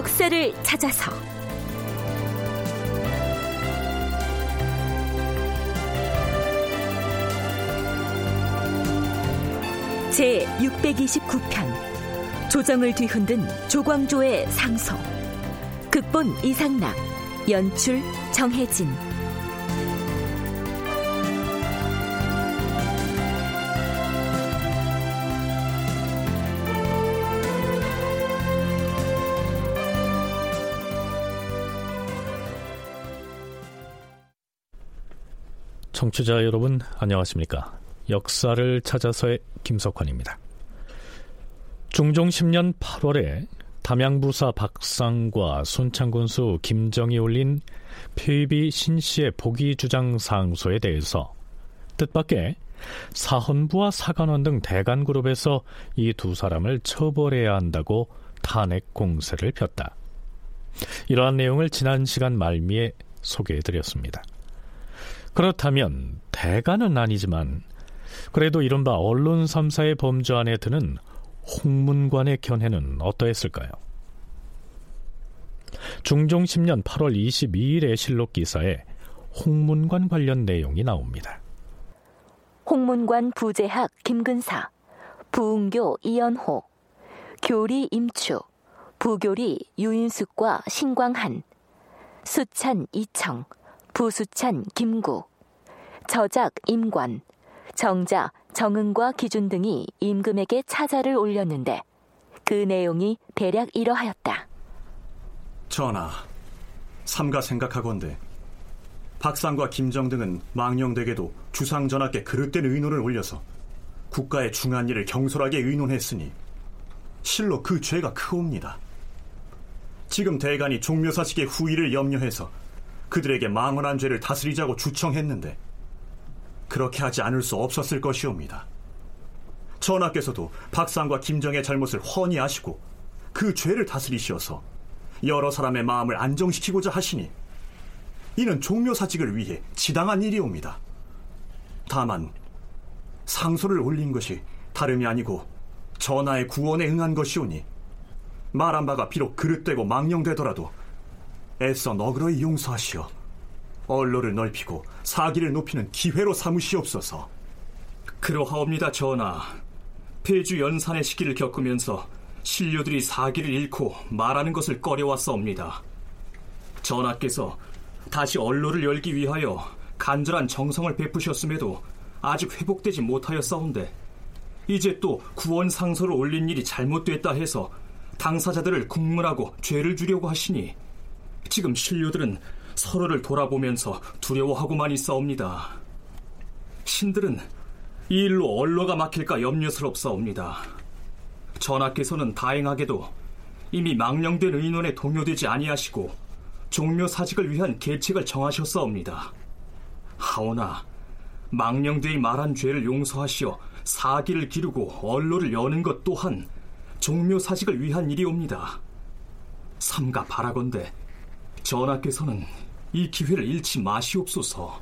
역사를 찾아서. 제 629편 조정을 뒤흔든 조광조의 상소. 극본 이상락 연출 정혜진 청취자 여러분 안녕하십니까 역사를 찾아서의 김석환입니다 중종 10년 8월에 담양부사 박상과 순창군수 김정이 올린 폐비 신씨의 복위 주장 상소에 대해서 뜻밖의 사헌부와 사관원 등 대간 그룹에서 이 두 사람을 처벌해야 한다고 탄핵 공세를 폈다. 이러한 내용을 지난 시간 말미에 소개해드렸습니다. 그렇다면 대가는 아니지만 그래도 이른바 언론 3사의 범주 안에 드는 홍문관의 견해는 어떠했을까요? 중종 10년 8월 22일의 실록 기사에 홍문관 관련 내용이 나옵니다. 홍문관 부재학 김근사, 부흥교 이연호, 교리 임추, 부교리 유인숙과 신광한, 수찬 이청, 부수찬 김구, 저작 임관, 정자 정은과 기준 등이 임금에게 차자를 올렸는데 그 내용이 대략 이러하였다. 전하, 삼가 생각하건대 박상과 김정 등은 망령되게도 주상 전하께 그릇된 의논을 올려서 국가의 중한 일을 경솔하게 의논했으니 실로 그 죄가 크옵니다. 지금 대간이 종묘사직의 후위를 염려해서 그들에게 망언한 죄를 다스리자고 주청했는데 그렇게 하지 않을 수 없었을 것이옵니다. 전하께서도 박상과 김정의 잘못을 훤히 아시고 그 죄를 다스리시어서 여러 사람의 마음을 안정시키고자 하시니 이는 종묘사직을 위해 지당한 일이옵니다. 다만 상소를 올린 것이 다름이 아니고 전하의 구원에 응한 것이오니 말한 바가 비록 그릇되고 망령되더라도 애써 너그러이 용서하시어 언로를 넓히고 사기를 높이는 기회로 삼으시옵소서. 그러하옵니다, 전하. 폐주 연산의 시기를 겪으면서 신료들이 사기를 잃고 말하는 것을 꺼려왔사옵니다. 전하께서 다시 언로를 열기 위하여 간절한 정성을 베푸셨음에도 아직 회복되지 못하였사온데 이제 또 구원 상소를 올린 일이 잘못됐다 해서 당사자들을 국문하고 죄를 주려고 하시니 지금 신료들은 서로를 돌아보면서 두려워하고만 있사옵니다. 신들은 이 일로 언로가 막힐까 염려스럽사옵니다. 전하께서는 다행하게도 이미 망령된 의논에 동요되지 아니하시고 종묘 사직을 위한 계책을 정하셨사옵니다. 하오나 망령되이 말한 죄를 용서하시어 사기를 기르고 언로를 여는 것 또한 종묘 사직을 위한 일이옵니다. 삼가 바라건대 전하께서는 이 기회를 잃지 마시옵소서.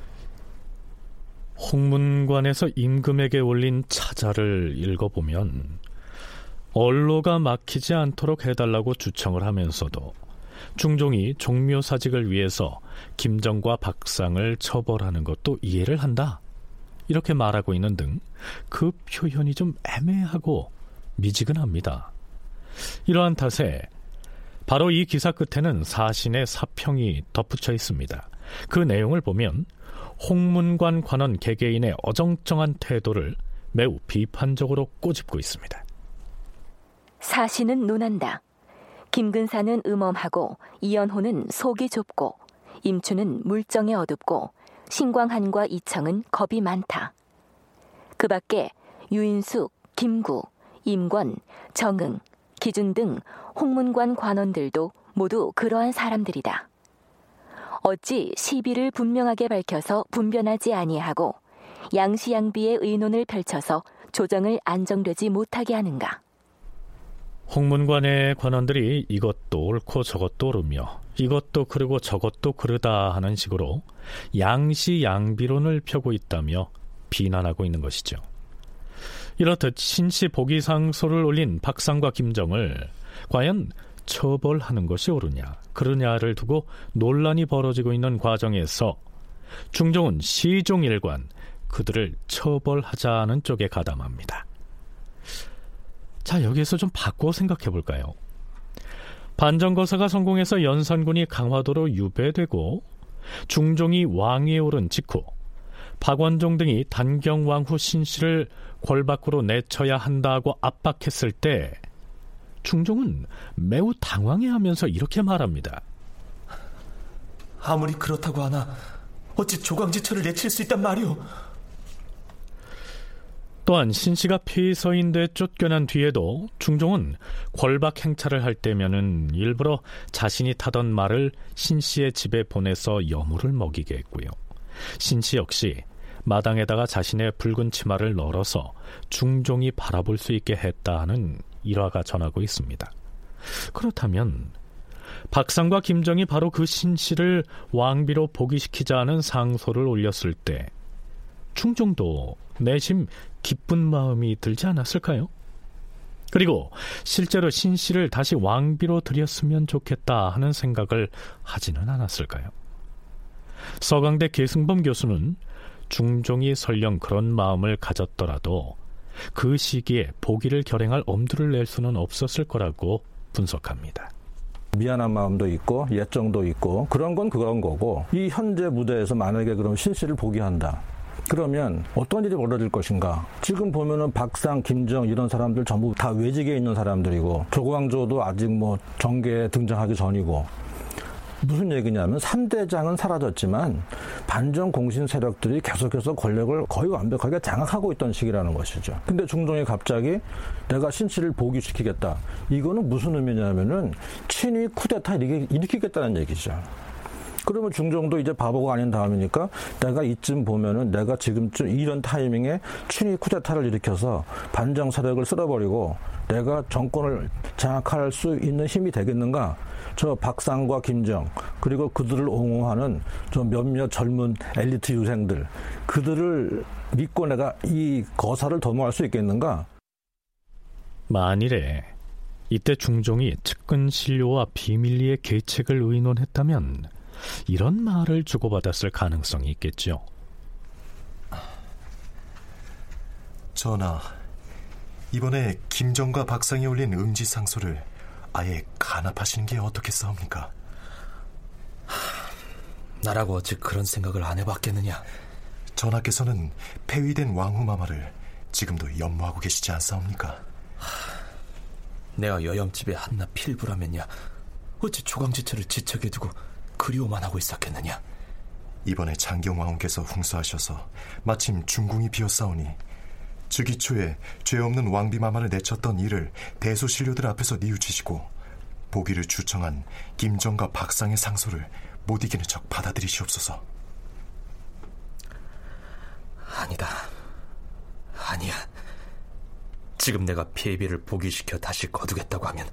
홍문관에서 임금에게 올린 차자를 읽어보면 언로가 막히지 않도록 해달라고 주청을 하면서도 중종이 종묘사직을 위해서 김정과 박상을 처벌하는 것도 이해를 한다. 이렇게 말하고 있는 등 그 표현이 좀 애매하고 미지근합니다. 이러한 탓에 바로 이 기사 끝에는 사신의 사평이 덧붙여 있습니다. 그 내용을 보면 홍문관 관원 개개인의 어정쩡한 태도를 매우 비판적으로 꼬집고 있습니다. 사신은 논한다. 김근사는 음험하고 이연호는 속이 좁고 임추는 물정에 어둡고 신광한과 이청은 겁이 많다. 그 밖에 유인숙, 김구, 임권, 정응, 기준 등 홍문관 관원들도 모두 그러한 사람들이다. 어찌 시비를 분명하게 밝혀서 분변하지 아니하고 양시양비의 의논을 펼쳐서 조정을 안정되지 못하게 하는가? 홍문관의 관원들이 이것도 옳고 저것도 옳으며 이것도 그르고 저것도 그르다 하는 식으로 양시 양비론을 펴고 있다며 비난하고 있는 것이죠. 이렇듯 신씨 보기상소를 올린 박상과 김정을 과연 처벌하는 것이 옳으냐 그러냐를 두고 논란이 벌어지고 있는 과정에서 중종은 시종일관 그들을 처벌하자는 쪽에 가담합니다. 자, 여기에서 좀 바꿔 생각해 볼까요? 반정거사가 성공해서 연산군이 강화도로 유배되고 중종이 왕위에 오른 직후 박원종 등이 단경왕후 신씨를 궐 밖으로 내쳐야 한다고 압박했을 때 중종은 매우 당황해하면서 이렇게 말합니다. 아무리 그렇다고 하나 어찌 조광지처를 내칠 수 있단 말이오? 또한 신씨가 폐서인데 쫓겨난 뒤에도 중종은 궐박 행차를 할 때면은 일부러 자신이 타던 말을 신씨의 집에 보내서 여물을 먹이게 했고요. 신씨 역시 마당에다가 자신의 붉은 치마를 널어서 중종이 바라볼 수 있게 했다 하는 일화가 전하고 있습니다. 그렇다면 박상과 김정이 바로 그 신씨를 왕비로 복위시키자는 상소를 올렸을 때 충정도 내심 기쁜 마음이 들지 않았을까요? 그리고 실제로 신씨를 다시 왕비로 들였으면 좋겠다 하는 생각을 하지는 않았을까요? 서강대 계승범 교수는 중종이 설령 그런 마음을 가졌더라도 그 시기에 보기를 결행할 엄두를 낼 수는 없었을 거라고 분석합니다. 미안한 마음도 있고 예정도 있고 그런 건 그런 거고 이 현재 무대에서 만약에 그럼 신 씨를 보기한다. 그러면 어떤 일이 벌어질 것인가? 지금 보면은 박상, 김정 이런 사람들 전부 다 외직에 있는 사람들이고 조광조도 아직 뭐 정계에 등장하기 전이고 무슨 얘기냐면 3대장은 사라졌지만 반정 공신 세력들이 계속해서 권력을 거의 완벽하게 장악하고 있던 시기라는 것이죠. 근데 중종이 갑자기 내가 신씨를 복위시키겠다. 이거는 무슨 의미냐면은 친위 쿠데타 일으키겠다는 얘기죠. 그러면 중종도 이제 바보가 아닌 다음이니까 내가 이쯤 보면은 내가 지금쯤 이런 타이밍에 친위 쿠데타를 일으켜서 반정 세력을 쓸어버리고 내가 정권을 장악할 수 있는 힘이 되겠는가? 저 박상과 김정 그리고 그들을 옹호하는 저 몇몇 젊은 엘리트 유생들 그들을 믿고 내가 이 거사를 도모할 수 있겠는가? 만일에 이때 중종이 측근 신료와 비밀리에 계책을 의논했다면 이런 말을 주고받았을 가능성이 있겠죠. 전하, 이번에 김정과 박상이 올린 응지상소를 아예 간합하시는 게 어떻겠사옵니까? 나라고 어찌 그런 생각을 안 해봤겠느냐? 전하께서는 폐위된 왕후마마를 지금도 연모하고 계시지 않사옵니까? 내가 여염집에 한낱 필부라면야 어찌 조강지처를 지척에 두고 그리워만 하고 있었겠느냐? 이번에 장경왕후께서 훈수하셔서 마침 중궁이 비었사오니 즉위 초에 죄 없는 왕비마마를 내쳤던 일을 대소신료들 앞에서 뉘우치시고 보기를 주청한 김정과 박상의 상소를 못 이기는 척 받아들이시옵소서. 아니다. 아니야. 지금 내가 폐비를 복위시켜 다시 거두겠다고 하면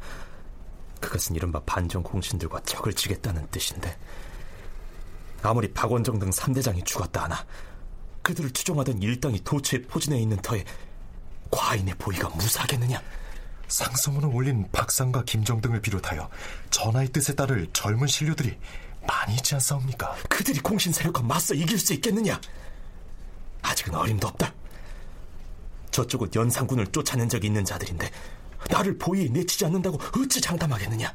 그것은 이른바 반정 공신들과 적을 지겠다는 뜻인데 아무리 박원정 등 3대장이 죽었다 하나 그들을 추종하던 일당이 도처에 포진해 있는 터에 과인의 보위가 무사하겠느냐? 상소문을 올린 박상과 김정 등을 비롯하여 전하의 뜻에 따를 젊은 신료들이 많이 있지 않사옵니까? 그들이 공신 세력과 맞서 이길 수 있겠느냐? 아직은 어림도 없다. 저쪽은 연산군을 쫓아낸 적이 있는 자들인데 나를 보위에 내치지 않는다고 어찌 장담하겠느냐?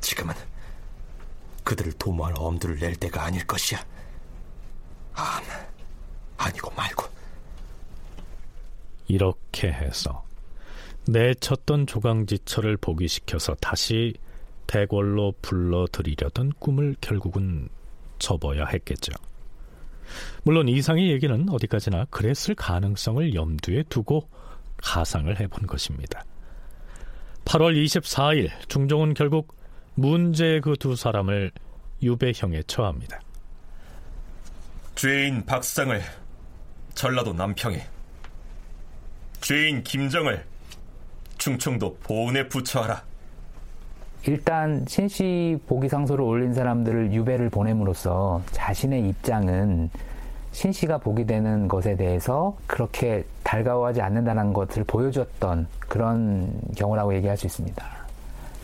지금은 그들을 도모할 엄두를 낼 때가 아닐 것이야. 아, 아니고 말고. 이렇게 해서 내쳤던 조강지처를 복위시켜서 다시 대궐로 불러들이려던 꿈을 결국은 접어야 했겠죠. 물론 이상의 얘기는 어디까지나 그랬을 가능성을 염두에 두고 가상을 해본 것입니다. 8월 24일 중종은 결국 문제의 그 두 사람을 유배형에 처합니다. 죄인 박상을 전라도 남평에 죄인 김정을 충청도 보은에 부처하라. 일단 신씨 보기 상소를 올린 사람들을 유배를 보냄으로써 자신의 입장은 신씨가 보게 되는 것에 대해서 그렇게 달가워하지 않는다는 것을 보여줬던 그런 경우라고 얘기할 수 있습니다.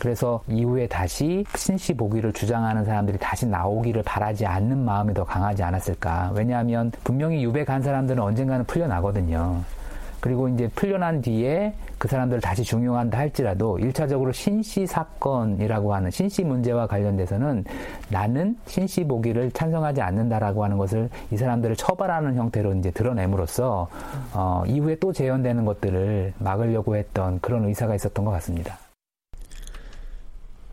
그래서 이후에 다시 신씨 보기를 주장하는 사람들이 다시 나오기를 바라지 않는 마음이 더 강하지 않았을까. 왜냐하면 분명히 유배 간 사람들은 언젠가는 풀려나거든요. 그리고 이제 풀려난 뒤에 그 사람들을 다시 중용한다 할지라도 일차적으로 신씨 사건이라고 하는 신씨 문제와 관련돼서는 나는 신씨 보기를 찬성하지 않는다라고 하는 것을 이 사람들을 처벌하는 형태로 이제 드러냄으로써 어, 이후에 또 재현되는 것들을 막으려고 했던 그런 의사가 있었던 것 같습니다.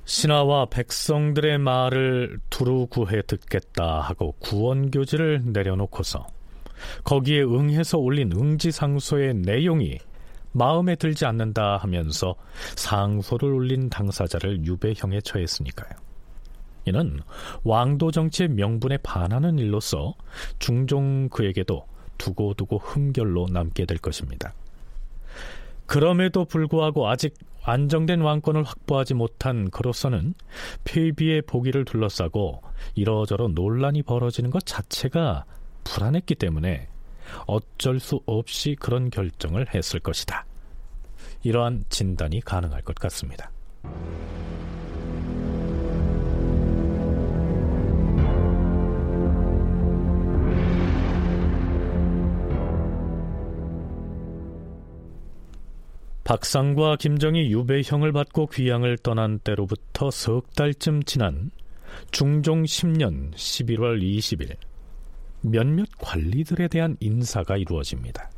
신하와 백성들의 말을 두루 구해 듣겠다 하고 구원교지를 내려놓고서 거기에 응해서 올린 응지상소의 내용이 마음에 들지 않는다 하면서 상소를 올린 당사자를 유배형에 처했으니까요. 이는 왕도 정치의 명분에 반하는 일로서 중종 그에게도 두고두고 흠결로 남게 될 것입니다. 그럼에도 불구하고 아직 안정된 왕권을 확보하지 못한 그로서는 폐비의 보기를 둘러싸고 이러저러 논란이 벌어지는 것 자체가 불안했기 때문에 어쩔 수 없이 그런 결정을 했을 것이다. 이러한 진단이 가능할 것 같습니다. 박상과 김정이 유배형을 받고 귀양을 떠난 때로부터 석 달쯤 지난 중종 10년 11월 20일 몇몇 관리들에 대한 인사가 이루어집니다.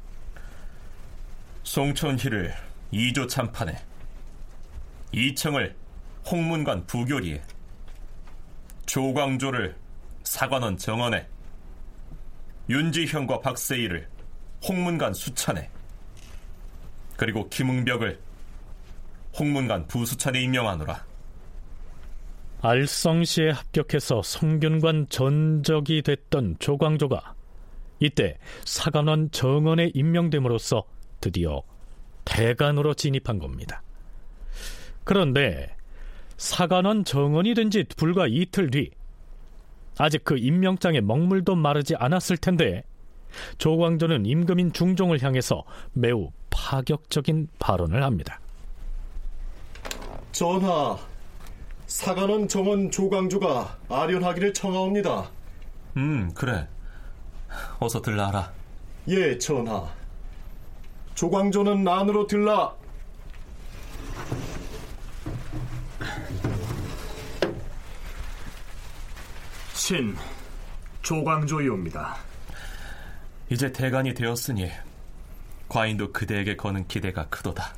송천희를 2조 참판에 이청을 홍문관 부교리에 조광조를 사관원 정원에 윤지형과 박세희를 홍문관 수찬에 그리고 김응벽을 홍문관 부수찬에 임명하노라. 알성시에 합격해서 성균관 전적이 됐던 조광조가 이때 사관원 정원에 임명됨으로써 드디어 대관으로 진입한 겁니다. 그런데 사관원 정원이 된 지 불과 이틀 뒤 아직 그 임명장에 먹물도 마르지 않았을 텐데 조광조는 임금인 중종을 향해서 매우 파격적인 발언을 합니다. 전하, 사관원 정원 조광조가 아련하기를 청하옵니다. 음, 그래. 어서 들라하라. 예, 전하. 조광조는 안으로 들라. 신 조광조이옵니다. 이제 대관이 되었으니 과인도 그대에게 거는 기대가 크도다.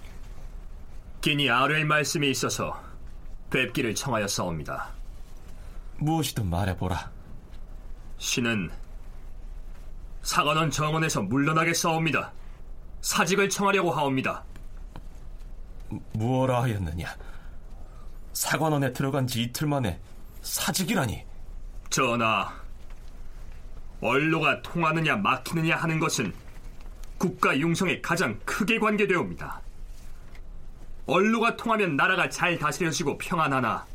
기니 아뢰 말씀이 있어서 뵙기를 청하였사옵니다. 무엇이든 말해보라. 신은 사관원 정원에서 물러나겠사옵니다. 사직을 청하려고 하옵니다. 무엇라 하였느냐? 사관원에 들어간 지 이틀 만에 사직이라니. 전하, 원로가 통하느냐 막히느냐 하는 것은 국가 융성에 가장 크게 관계되옵니다. 언로가 통하면 나라가 잘 다스려지고 평안하나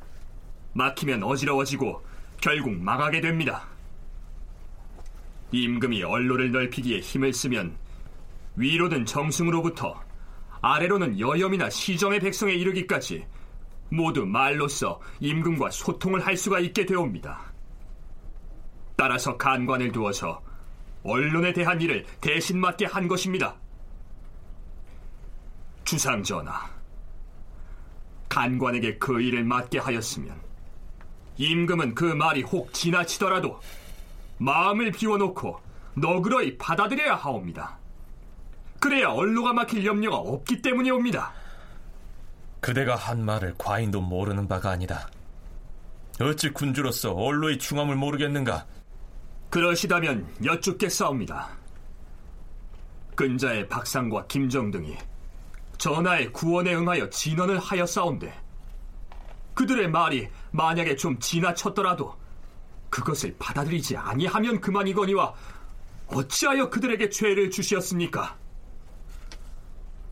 막히면 어지러워지고 결국 망하게 됩니다. 임금이 언로를 넓히기에 힘을 쓰면 위로는 정승으로부터 아래로는 여염이나 시정의 백성에 이르기까지 모두 말로써 임금과 소통을 할 수가 있게 되옵니다. 따라서 간관을 두어서 언론에 대한 일을 대신 맡게 한 것입니다. 주상 전하, 간관에게 그 일을 맡게 하였으면 임금은 그 말이 혹 지나치더라도 마음을 비워놓고 너그러이 받아들여야 하옵니다. 그래야 언로가 막힐 염려가 없기 때문이옵니다. 그대가 한 말을 과인도 모르는 바가 아니다. 어찌 군주로서 언로의 중함을 모르겠는가? 그러시다면 여쭙겠사옵니다. 근자의 박상과 김정 등이 전하의 구원에 응하여 진언을 하였사온데 그들의 말이 만약에 좀 지나쳤더라도 그것을 받아들이지 아니하면 그만이거니와 어찌하여 그들에게 죄를 주시었습니까?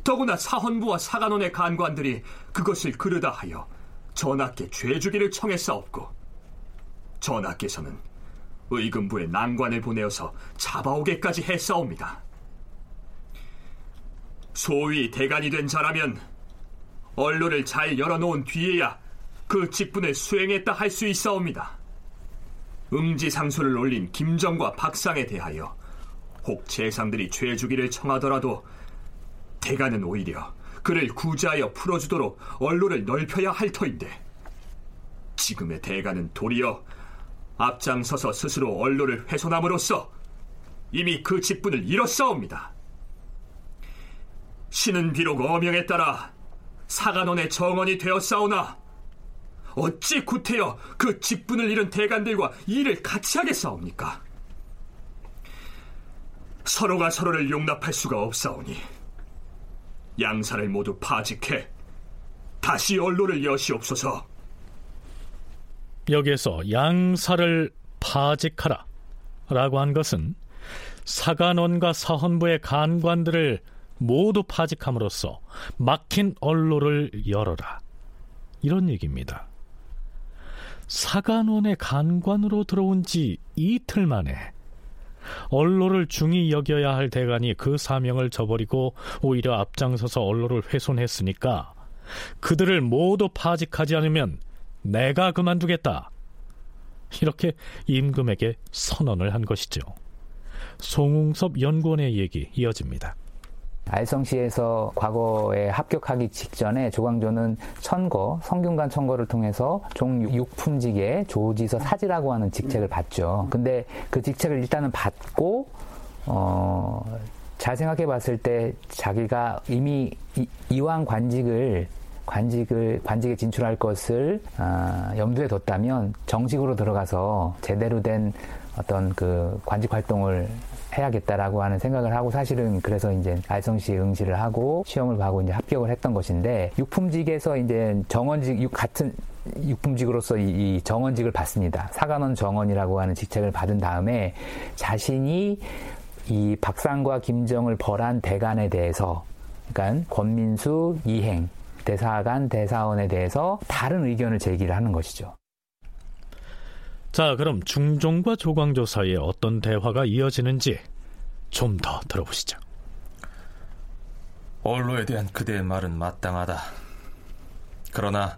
더구나 사헌부와 사간원의 간관들이 그것을 그르다 하여 전하께 죄 주기를 청했사옵고 전하께서는 의금부에 난관을 보내어서 잡아오게까지 했사옵니다. 소위 대간이 된 자라면 언로를 잘 열어놓은 뒤에야 그 직분을 수행했다 할 수 있사옵니다. 음지상소를 올린 김정과 박상에 대하여 혹 재상들이 죄 주기를 청하더라도 대가는 오히려 그를 구제하여 풀어주도록 언로를 넓혀야 할 터인데 지금의 대가는 도리어 앞장서서 스스로 언로를 훼손함으로써 이미 그 직분을 잃었사옵니다. 신은 비록 어명에 따라 사간원의 정원이 되었사오나 어찌 구태여 그 직분을 잃은 대간들과 일을 같이 하겠사옵니까? 서로가 서로를 용납할 수가 없사오니 양사를 모두 파직해 다시 언로를 여시옵소서. 여기에서 양사를 파직하라 라고 한 것은 사간원과 사헌부의 간관들을 모두 파직함으로써 막힌 언로를 열어라 이런 얘기입니다. 사간원의 간관으로 들어온 지 이틀 만에 언로를 중히 여겨야 할 대간이 그 사명을 저버리고 오히려 앞장서서 언로를 훼손했으니까 그들을 모두 파직하지 않으면 내가 그만두겠다. 이렇게 임금에게 선언을 한 것이죠. 송웅섭 연구원의 얘기 이어집니다. 알성시에서 과거에 합격하기 직전에 조광조는 천거, 성균관 천거를 통해서 종육품직의 조지서 사지라고 하는 직책을 받죠. 근데 그 직책을 일단은 받고, 어, 잘 생각해 봤을 때 자기가 이미 이, 왕 관직을 관직을 관직에 진출할 것을 아, 염두에 뒀다면 정식으로 들어가서 제대로 된 어떤 그 관직 활동을 해야겠다라고 하는 생각을 하고 사실은 그래서 이제 알성시에 응시를 하고 시험을 봐고 이제 합격을 했던 것인데 육품직에서 이제 정원직 같은 육품직으로서 이, 정원직을 받습니다. 사관원 정원이라고 하는 직책을 받은 다음에 자신이 이 박상과 김정을 벌한 대간에 대해서 그러니까 권민수 이행 대사관 대사원에 대해서 다른 의견을 제기를 하는 것이죠. 자, 그럼 중종과 조광조 사이에 어떤 대화가 이어지는지 좀 더 들어보시죠. 언로에 대한 그대의 말은 마땅하다. 그러나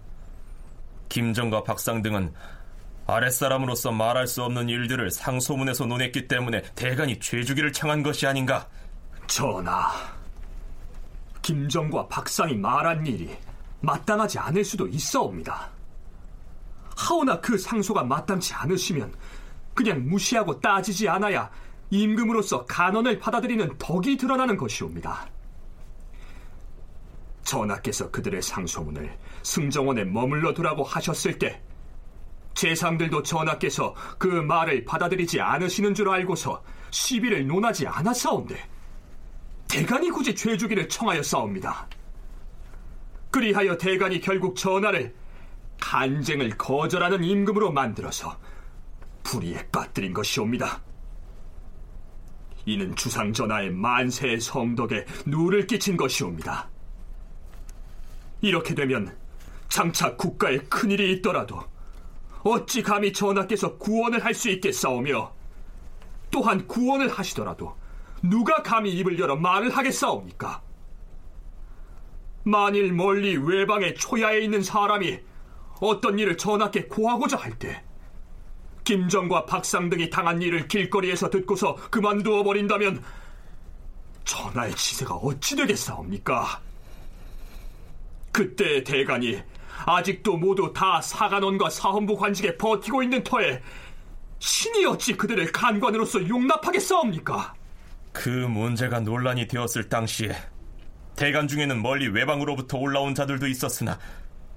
김정과 박상 등은 아랫사람으로서 말할 수 없는 일들을 상소문에서 논했기 때문에 대간이 죄주기를 청한 것이 아닌가? 전하, 김정과 박상이 말한 일이 마땅하지 않을 수도 있어옵니다. 하오나 그 상소가 마땅치 않으시면 그냥 무시하고 따지지 않아야 임금으로서 간언을 받아들이는 덕이 드러나는 것이옵니다. 전하께서 그들의 상소문을 승정원에 머물러 두라고 하셨을 때 재상들도 전하께서 그 말을 받아들이지 않으시는 줄 알고서 시비를 논하지 않았사온데 대간이 굳이 죄주기를 청하여 싸웁니다. 그리하여 대간이 결국 전하를 간쟁을 거절하는 임금으로 만들어서 불의에 빠뜨린 것이옵니다. 이는 주상 전하의 만세의 성덕에 누를 끼친 것이옵니다. 이렇게 되면 장차 국가에 큰일이 있더라도 어찌 감히 전하께서 구원을 할 수 있겠사오며 또한 구원을 하시더라도 누가 감히 입을 열어 말을 하겠사옵니까? 만일 멀리 외방의 초야에 있는 사람이 어떤 일을 전하께 고하고자 할 때 김정과 박상 등이 당한 일을 길거리에서 듣고서 그만두어 버린다면 전하의 치세가 어찌 되겠사옵니까? 그때 대간이 아직도 모두 다 사관원과 사헌부 관직에 버티고 있는 터에 신이 어찌 그들을 간관으로서 용납하겠사옵니까? 그 문제가 논란이 되었을 당시에 대간 중에는 멀리 외방으로부터 올라온 자들도 있었으나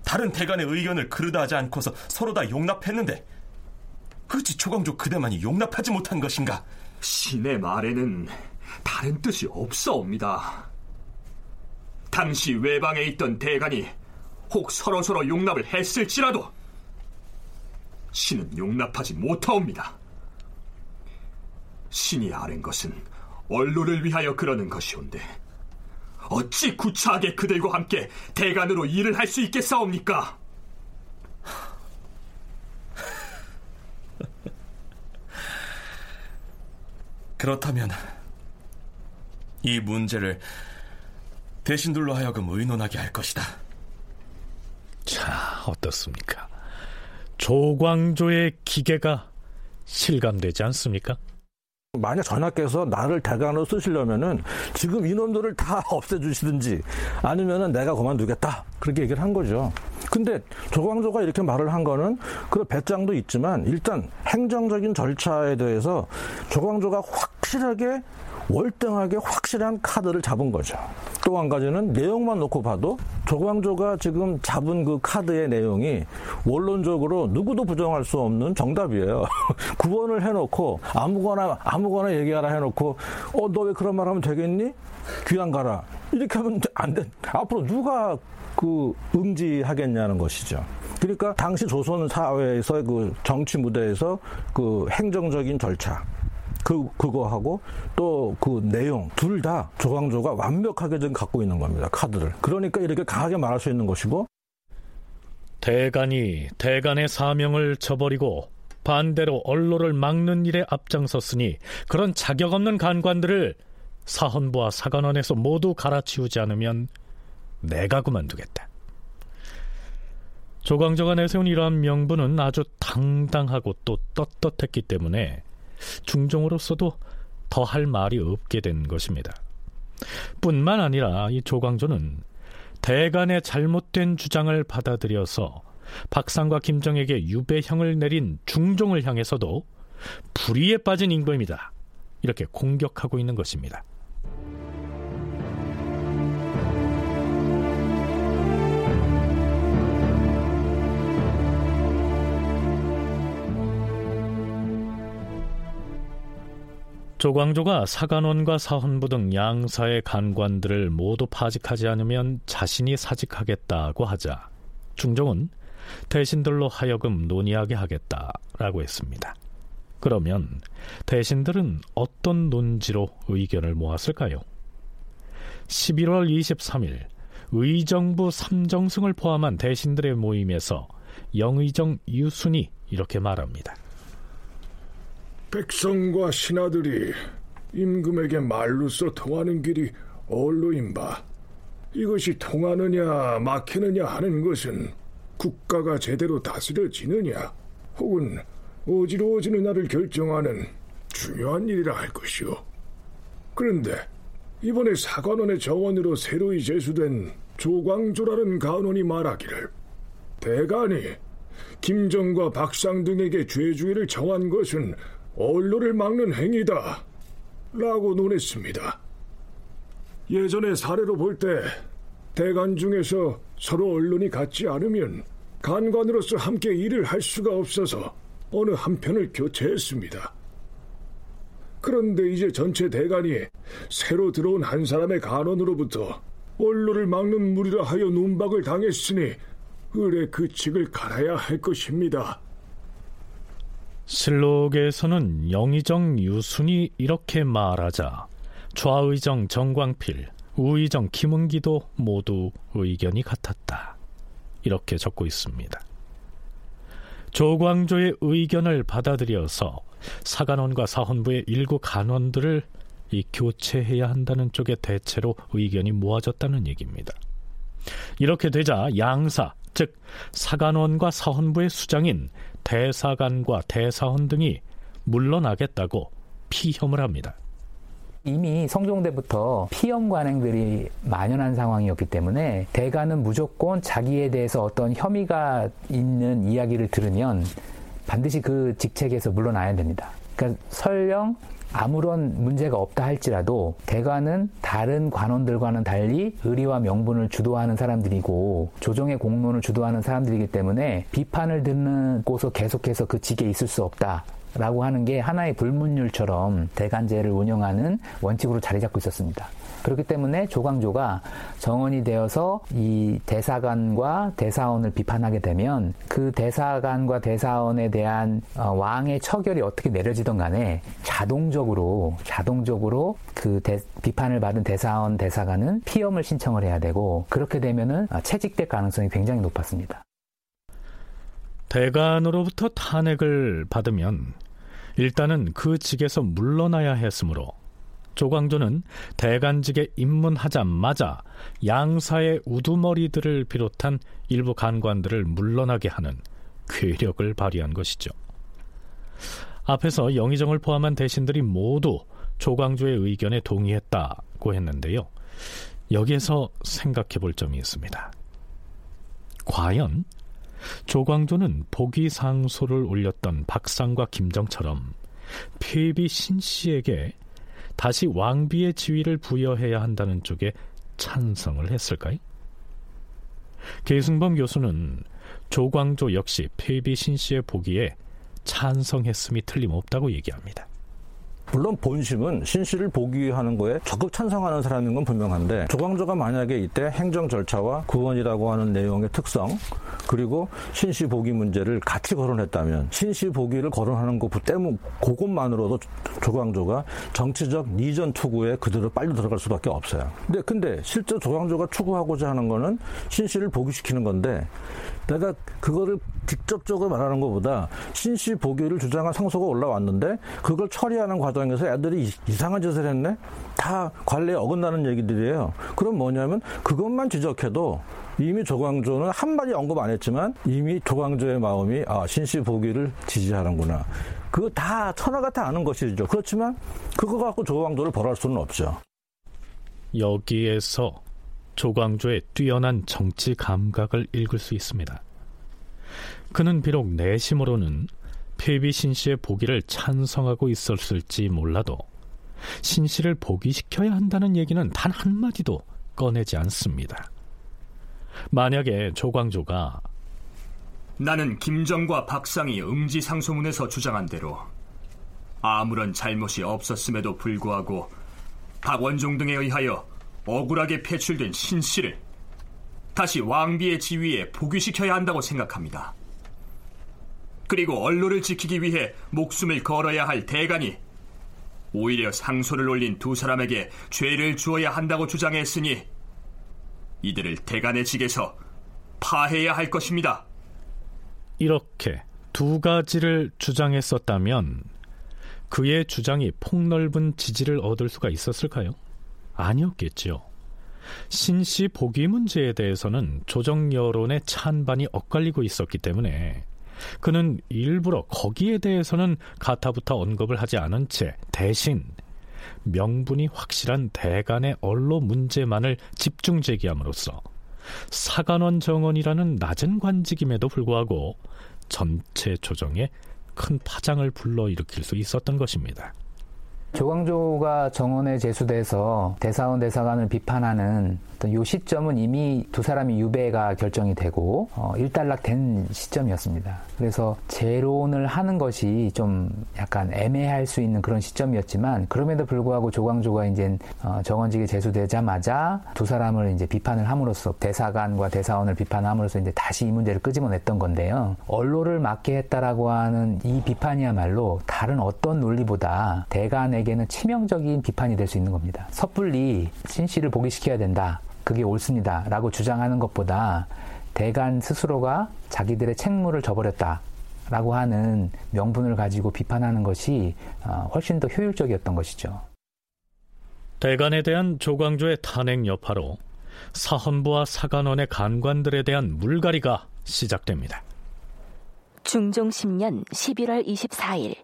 다른 대간의 의견을 그르다 하지 않고서 서로 다 용납했는데 어찌 조광조 그대만이 용납하지 못한 것인가? 신의 말에는 다른 뜻이 없사옵니다. 당시 외방에 있던 대간이 혹 서로서로 용납을 했을지라도 신은 용납하지 못하옵니다. 신이 아는 것은 언론을 위하여 그러는 것이온데 어찌 구차하게 그들과 함께 대간으로 일을 할 수 있겠사옵니까? 그렇다면 이 문제를 대신들로 하여금 의논하게 할 것이다. 자, 어떻습니까? 조광조의 기계가 실감되지 않습니까? 만약 전하께서 나를 대관으로 쓰시려면은 지금 인원들을 다 없애주시든지 아니면은 내가 그만두겠다 그렇게 얘기를 한 거죠. 근데 조광조가 이렇게 말을 한 거는 그 배짱도 있지만 일단 행정적인 절차에 대해서 조광조가 확실하게 월등하게 확실한 카드를 잡은 거죠. 또 한 가지는 내용만 놓고 봐도 조광조가 지금 잡은 그 카드의 내용이 원론적으로 누구도 부정할 수 없는 정답이에요. 구원을 해놓고 아무거나 아무거나 얘기하라 해놓고 어 너 왜 그런 말 하면 되겠니? 귀양 가라 이렇게 하면 안 돼. 앞으로 누가 그 응지하겠냐는 것이죠. 그러니까 당시 조선 사회에서 그 정치 무대에서 그 행정적인 절차 그 그거하고 또 그 내용 둘 다 조광조가 완벽하게 지금 갖고 있는 겁니다 카드를 그러니까 이렇게 강하게 말할 수 있는 것이고 대간이 대간의 사명을 저버리고 반대로 언로를 막는 일에 앞장섰으니 그런 자격 없는 간관들을 사헌부와 사관원에서 모두 갈아치우지 않으면 내가 그만두겠다. 조광조가 내세운 이러한 명분은 아주 당당하고 또 떳떳했기 때문에 중종으로서도 더할 말이 없게 된 것입니다. 뿐만 아니라 이 조광조는 대간의 잘못된 주장을 받아들여서 박상과 김정에게 유배형을 내린 중종을 향해서도 불의에 빠진 임금이다. 이렇게 공격하고 있는 것입니다. 조광조가 사관원과 사헌부 등 양사의 간관들을 모두 파직하지 않으면 자신이 사직하겠다고 하자 중종은 대신들로 하여금 논의하게 하겠다라고 했습니다. 그러면 대신들은 어떤 논지로 의견을 모았을까요? 11월 23일 의정부 삼정승을 포함한 대신들의 모임에서 영의정 유순이 이렇게 말합니다. 백성과 신하들이 임금에게 말로써 통하는 길이 얼로인 바 이것이 통하느냐 막히느냐 하는 것은 국가가 제대로 다스려지느냐 혹은 어지러워지느냐를 결정하는 중요한 일이라 할 것이오. 그런데 이번에 사관원의 정원으로 새로이 제수된 조광조라는 간원이 말하기를 대간이 김정과 박상 등에게 죄주의를 정한 것은 언론을 막는 행위다. 라고 논했습니다. 예전의 사례로 볼 때 대간 중에서 서로 언론이 같지 않으면 간관으로서 함께 일을 할 수가 없어서 어느 한편을 교체했습니다. 그런데 이제 전체 대간이 새로 들어온 한 사람의 간원으로부터 언론을 막는 무리라 하여 눈박을 당했으니 의뢰 그 직을 갈아야 할 것입니다. 실록에서는 영의정 유순이 이렇게 말하자 좌의정 정광필, 우의정 김은기도 모두 의견이 같았다. 이렇게 적고 있습니다. 조광조의 의견을 받아들여서 사관원과 사헌부의 일부 간원들을 이 교체해야 한다는 쪽의 대체로 의견이 모아졌다는 얘기입니다. 이렇게 되자 양사, 즉 사관원과 사헌부의 수장인 대사관과 대사헌 등이 물러나겠다고 피혐을 합니다. 이미 성종대부터 피험 관행들이 만연한 상황이었기 때문에 대가는 무조건 자기에 대해서 어떤 혐의가 있는 이야기를 들으면 반드시 그 직책에서 물러나야 됩니다. 그러니까 설령 아무런 문제가 없다 할지라도 대가는 다른 관원들과는 달리 의리와 명분을 주도하는 사람들이고 조정의 공론을 주도하는 사람들이기 때문에 비판을 듣는 곳서 계속해서 그 직에 있을 수 없다. 라고 하는 게 하나의 불문율처럼 대간제를 운영하는 원칙으로 자리 잡고 있었습니다. 그렇기 때문에 조광조가 정원이 되어서 이 대사관과 대사원을 비판하게 되면 그 대사관과 대사원에 대한 어, 왕의 처결이 어떻게 내려지던 간에 자동적으로 자동적으로 그 대, 비판을 받은 대사원 대사관은 피험을 신청을 해야 되고 그렇게 되면은 어, 채직될 가능성이 굉장히 높았습니다. 대관으로부터 탄핵을 받으면 일단은 그 직에서 물러나야 했으므로 조광조는 대관직에 입문하자마자 양사의 우두머리들을 비롯한 일부 간관들을 물러나게 하는 괴력을 발휘한 것이죠. 앞에서 영의정을 포함한 대신들이 모두 조광조의 의견에 동의했다고 했는데요. 여기에서 생각해 볼 점이 있습니다. 과연 조광조는 보기상소를 올렸던 박상과 김정처럼 폐비 신 씨에게 다시 왕비의 지위를 부여해야 한다는 쪽에 찬성을 했을까요? 계승범 교수는 조광조 역시 폐비 신 씨의 보기에 찬성했음이 틀림없다고 얘기합니다. 물론 본심은 신 씨를 보기하는 거에 적극 찬성하는 사람인 건 분명한데 조광조가 만약에 이때 행정 절차와 구원이라고 하는 내용의 특성 그리고 신 씨 보기 문제를 같이 거론했다면 신 씨 보기를 거론하는 것 때문 그것만으로도 조광조가 정치적 니전 투구에 그대로 빨리 들어갈 수밖에 없어요. 근데 근데 실제 조광조가 추구하고자 하는 거는 신 씨를 보기시키는 건데 내가 그거를 직접적으로 말하는 것보다 신씨 보기를 주장한 상소가 올라왔는데 그걸 처리하는 과정에서 애들이 이상한 짓을 했네? 다 관례에 어긋나는 얘기들이에요. 그럼 뭐냐면 그것만 지적해도 이미 조광조는 한마디 언급 안 했지만 이미 조광조의 마음이 아, 신씨 보기를 지지하는구나. 그거 다 천하가 다 아는 것이죠. 그렇지만 그거 갖고 조광조를 벌할 수는 없죠. 여기에서 조광조의 뛰어난 정치 감각을 읽을 수 있습니다. 그는 비록 내심으로는 폐비 신 씨의 보기를 찬성하고 있었을지 몰라도 신 씨를 보기시켜야 한다는 얘기는 단 한마디도 꺼내지 않습니다. 만약에 조광조가 나는 김정과 박상이 응지상소문에서 주장한 대로 아무런 잘못이 없었음에도 불구하고 박원종 등에 의하여 억울하게 배출된 신 씨를 다시 왕비의 지위에 복위시켜야 한다고 생각합니다. 그리고 언론을 지키기 위해 목숨을 걸어야 할 대간이 오히려 상소를 올린 두 사람에게 죄를 주어야 한다고 주장했으니 이들을 대간의 직에서 파해야 할 것입니다. 이렇게 두 가지를 주장했었다면 그의 주장이 폭넓은 지지를 얻을 수가 있었을까요? 아니었겠죠. 신씨 보기 문제에 대해서는 조정 여론의 찬반이 엇갈리고 있었기 때문에 그는 일부러 거기에 대해서는 가타부터 언급을 하지 않은 채 대신 명분이 확실한 대간의 언로 문제만을 집중 제기함으로써 사관원 정원이라는 낮은 관직임에도 불구하고 전체 조정에 큰 파장을 불러일으킬 수 있었던 것입니다. 조광조가 정원에 제수돼서 대사원 대사관을 비판하는 어떤 요 시점은 이미 두 사람이 유배가 결정이 되고 어, 일단락 된 시점이었습니다. 그래서 재론을 하는 것이 좀 약간 애매할 수 있는 그런 시점이었지만 그럼에도 불구하고 조광조가 이제 어, 정원직에 제수되자마자 두 사람을 이제 비판을 함으로써 대사관과 대사원을 비판함으로써 이제 다시 이 문제를 끄집어냈던 건데요. 언로를 맡게 했다라고 하는 이 비판이야말로 다른 어떤 논리보다 대간에게는 치명적인 비판이 될 수 있는 겁니다. 섣불리 신 씨를 복위시켜야 된다. 그게 옳습니다. 라고 주장하는 것보다 대간 스스로가 자기들의 책무를 저버렸다. 라고 하는 명분을 가지고 비판하는 것이 어, 훨씬 더 효율적이었던 것이죠. 대간에 대한 조광조의 탄핵 여파로 사헌부와 사관원의 간관들에 대한 물갈이가 시작됩니다. 중종 10년 11월 24일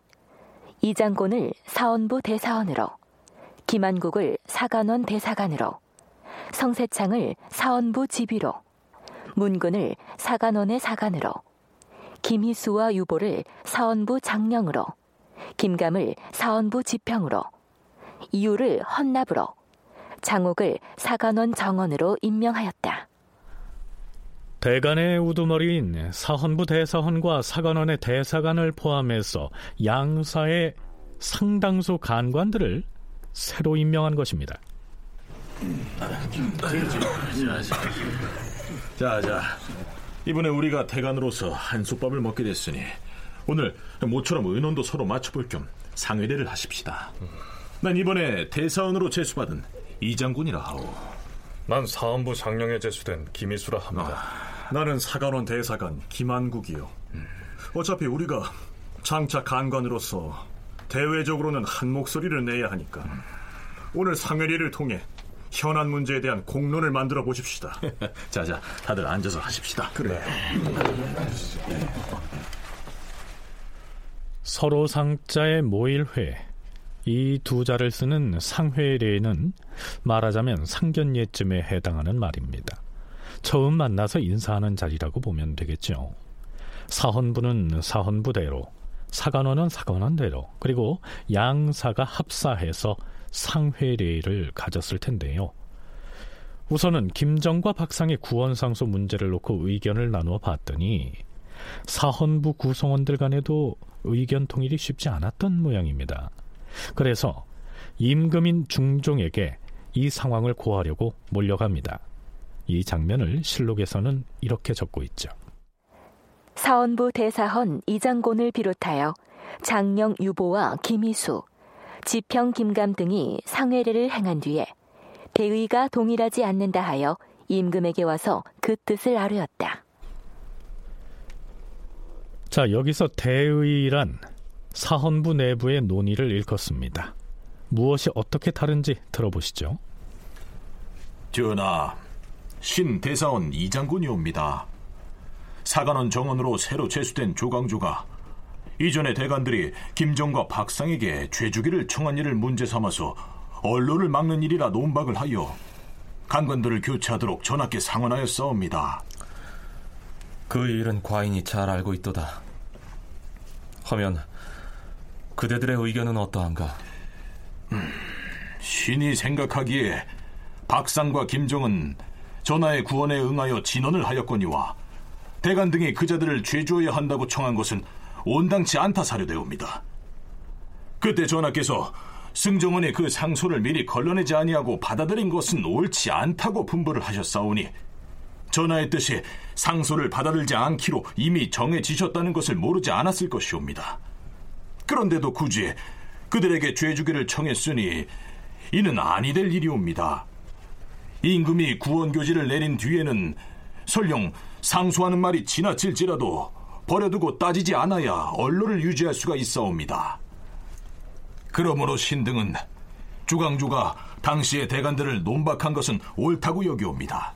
이장곤을 사헌부 대사원으로 김한국을 사관원 대사관으로 성세창을 사원부 지휘로, 문근을 사관원의 사관으로, 김희수와 유보를 사원부 장령으로, 김감을 사원부 지평으로, 이유를 헌납으로, 장옥을 사관원 정원으로 임명하였다. 대간의 우두머리인 사헌부 대사헌과 사관원의 대사관을 포함해서 양사의 상당수 간관들을 새로 임명한 것입니다. 자, 자. 이번에 우리가 대관으로서 한솥밥을 먹게 됐으니 오늘 모처럼 의논도 서로 맞춰볼 겸 상회례를 하십시다. 난 이번에 대사원으로 제수받은 이장군이라 하오. 난 사원부 장령에 제수된 김희수라 합니다. 아, 나는 사관원 대사관 김한국이요. 어차피 우리가 장차 간관으로서 대외적으로는 한 목소리를 내야 하니까 오늘 상회례를 통해 현안 문제에 대한 공론을 만들어 보십시다. 자자, 다들 앉아서 하십시다. 그래. 서로 상자의 모일회 이 두 자를 쓰는 상회례는 말하자면 상견례쯤에 해당하는 말입니다. 처음 만나서 인사하는 자리라고 보면 되겠죠. 사헌부는 사헌부대로, 사관원은 사관원대로, 그리고 양사가 합사해서 상회례를 가졌을 텐데요. 우선은 김정과 박상의 구원상소 문제를 놓고 의견을 나누어 봤더니 사헌부 구성원들 간에도 의견 통일이 쉽지 않았던 모양입니다. 그래서 임금인 중종에게 이 상황을 고하려고 몰려갑니다. 이 장면을 실록에서는 이렇게 적고 있죠. 사원부 대사헌 이장곤을 비롯하여 장령 유보와 김희수, 지평 김감 등이 상회례를 행한 뒤에 대의가 동일하지 않는다 하여 임금에게 와서 그 뜻을 아뢰었다. 자, 여기서 대의란 사헌부 내부의 논의를 일컫습니다. 무엇이 어떻게 다른지 들어보시죠. 전하, 신 대사원 이장군이옵니다. 사관원 정원으로 새로 제수된 조광조가 이전에 대관들이 김정과 박상에게 죄주기를 청한 일을 문제 삼아서 언론을 막는 일이라 논박을 하여 간관들을 교체하도록 전하께 상언하였사옵니다. 그 일은 과인이 잘 알고 있도다. 하면 그대들의 의견은 어떠한가? 음, 신이 생각하기에 박상과 김정은 전하의 구원에 응하여 진언을 하였거니와 대관 등이 그자들을 죄주어야 한다고 청한 것은 온당치 않다 사료되옵니다. 그때 전하께서 승정원의 그 상소를 미리 걸러내지 아니하고 받아들인 것은 옳지 않다고 분부를 하셨사오니 전하의 뜻이 상소를 받아들지 않기로 이미 정해지셨다는 것을 모르지 않았을 것이옵니다. 그런데도 굳이 그들에게 죄주기를 청했으니 이는 아니 될 일이옵니다. 임금이 구원교지를 내린 뒤에는 설령 상소하는 말이 지나칠지라도 버려두고 따지지 않아야 언론을 유지할 수가 있사옵니다. 그러므로 신등은 주강주가 당시의 대관들을 논박한 것은 옳다고 여기옵니다.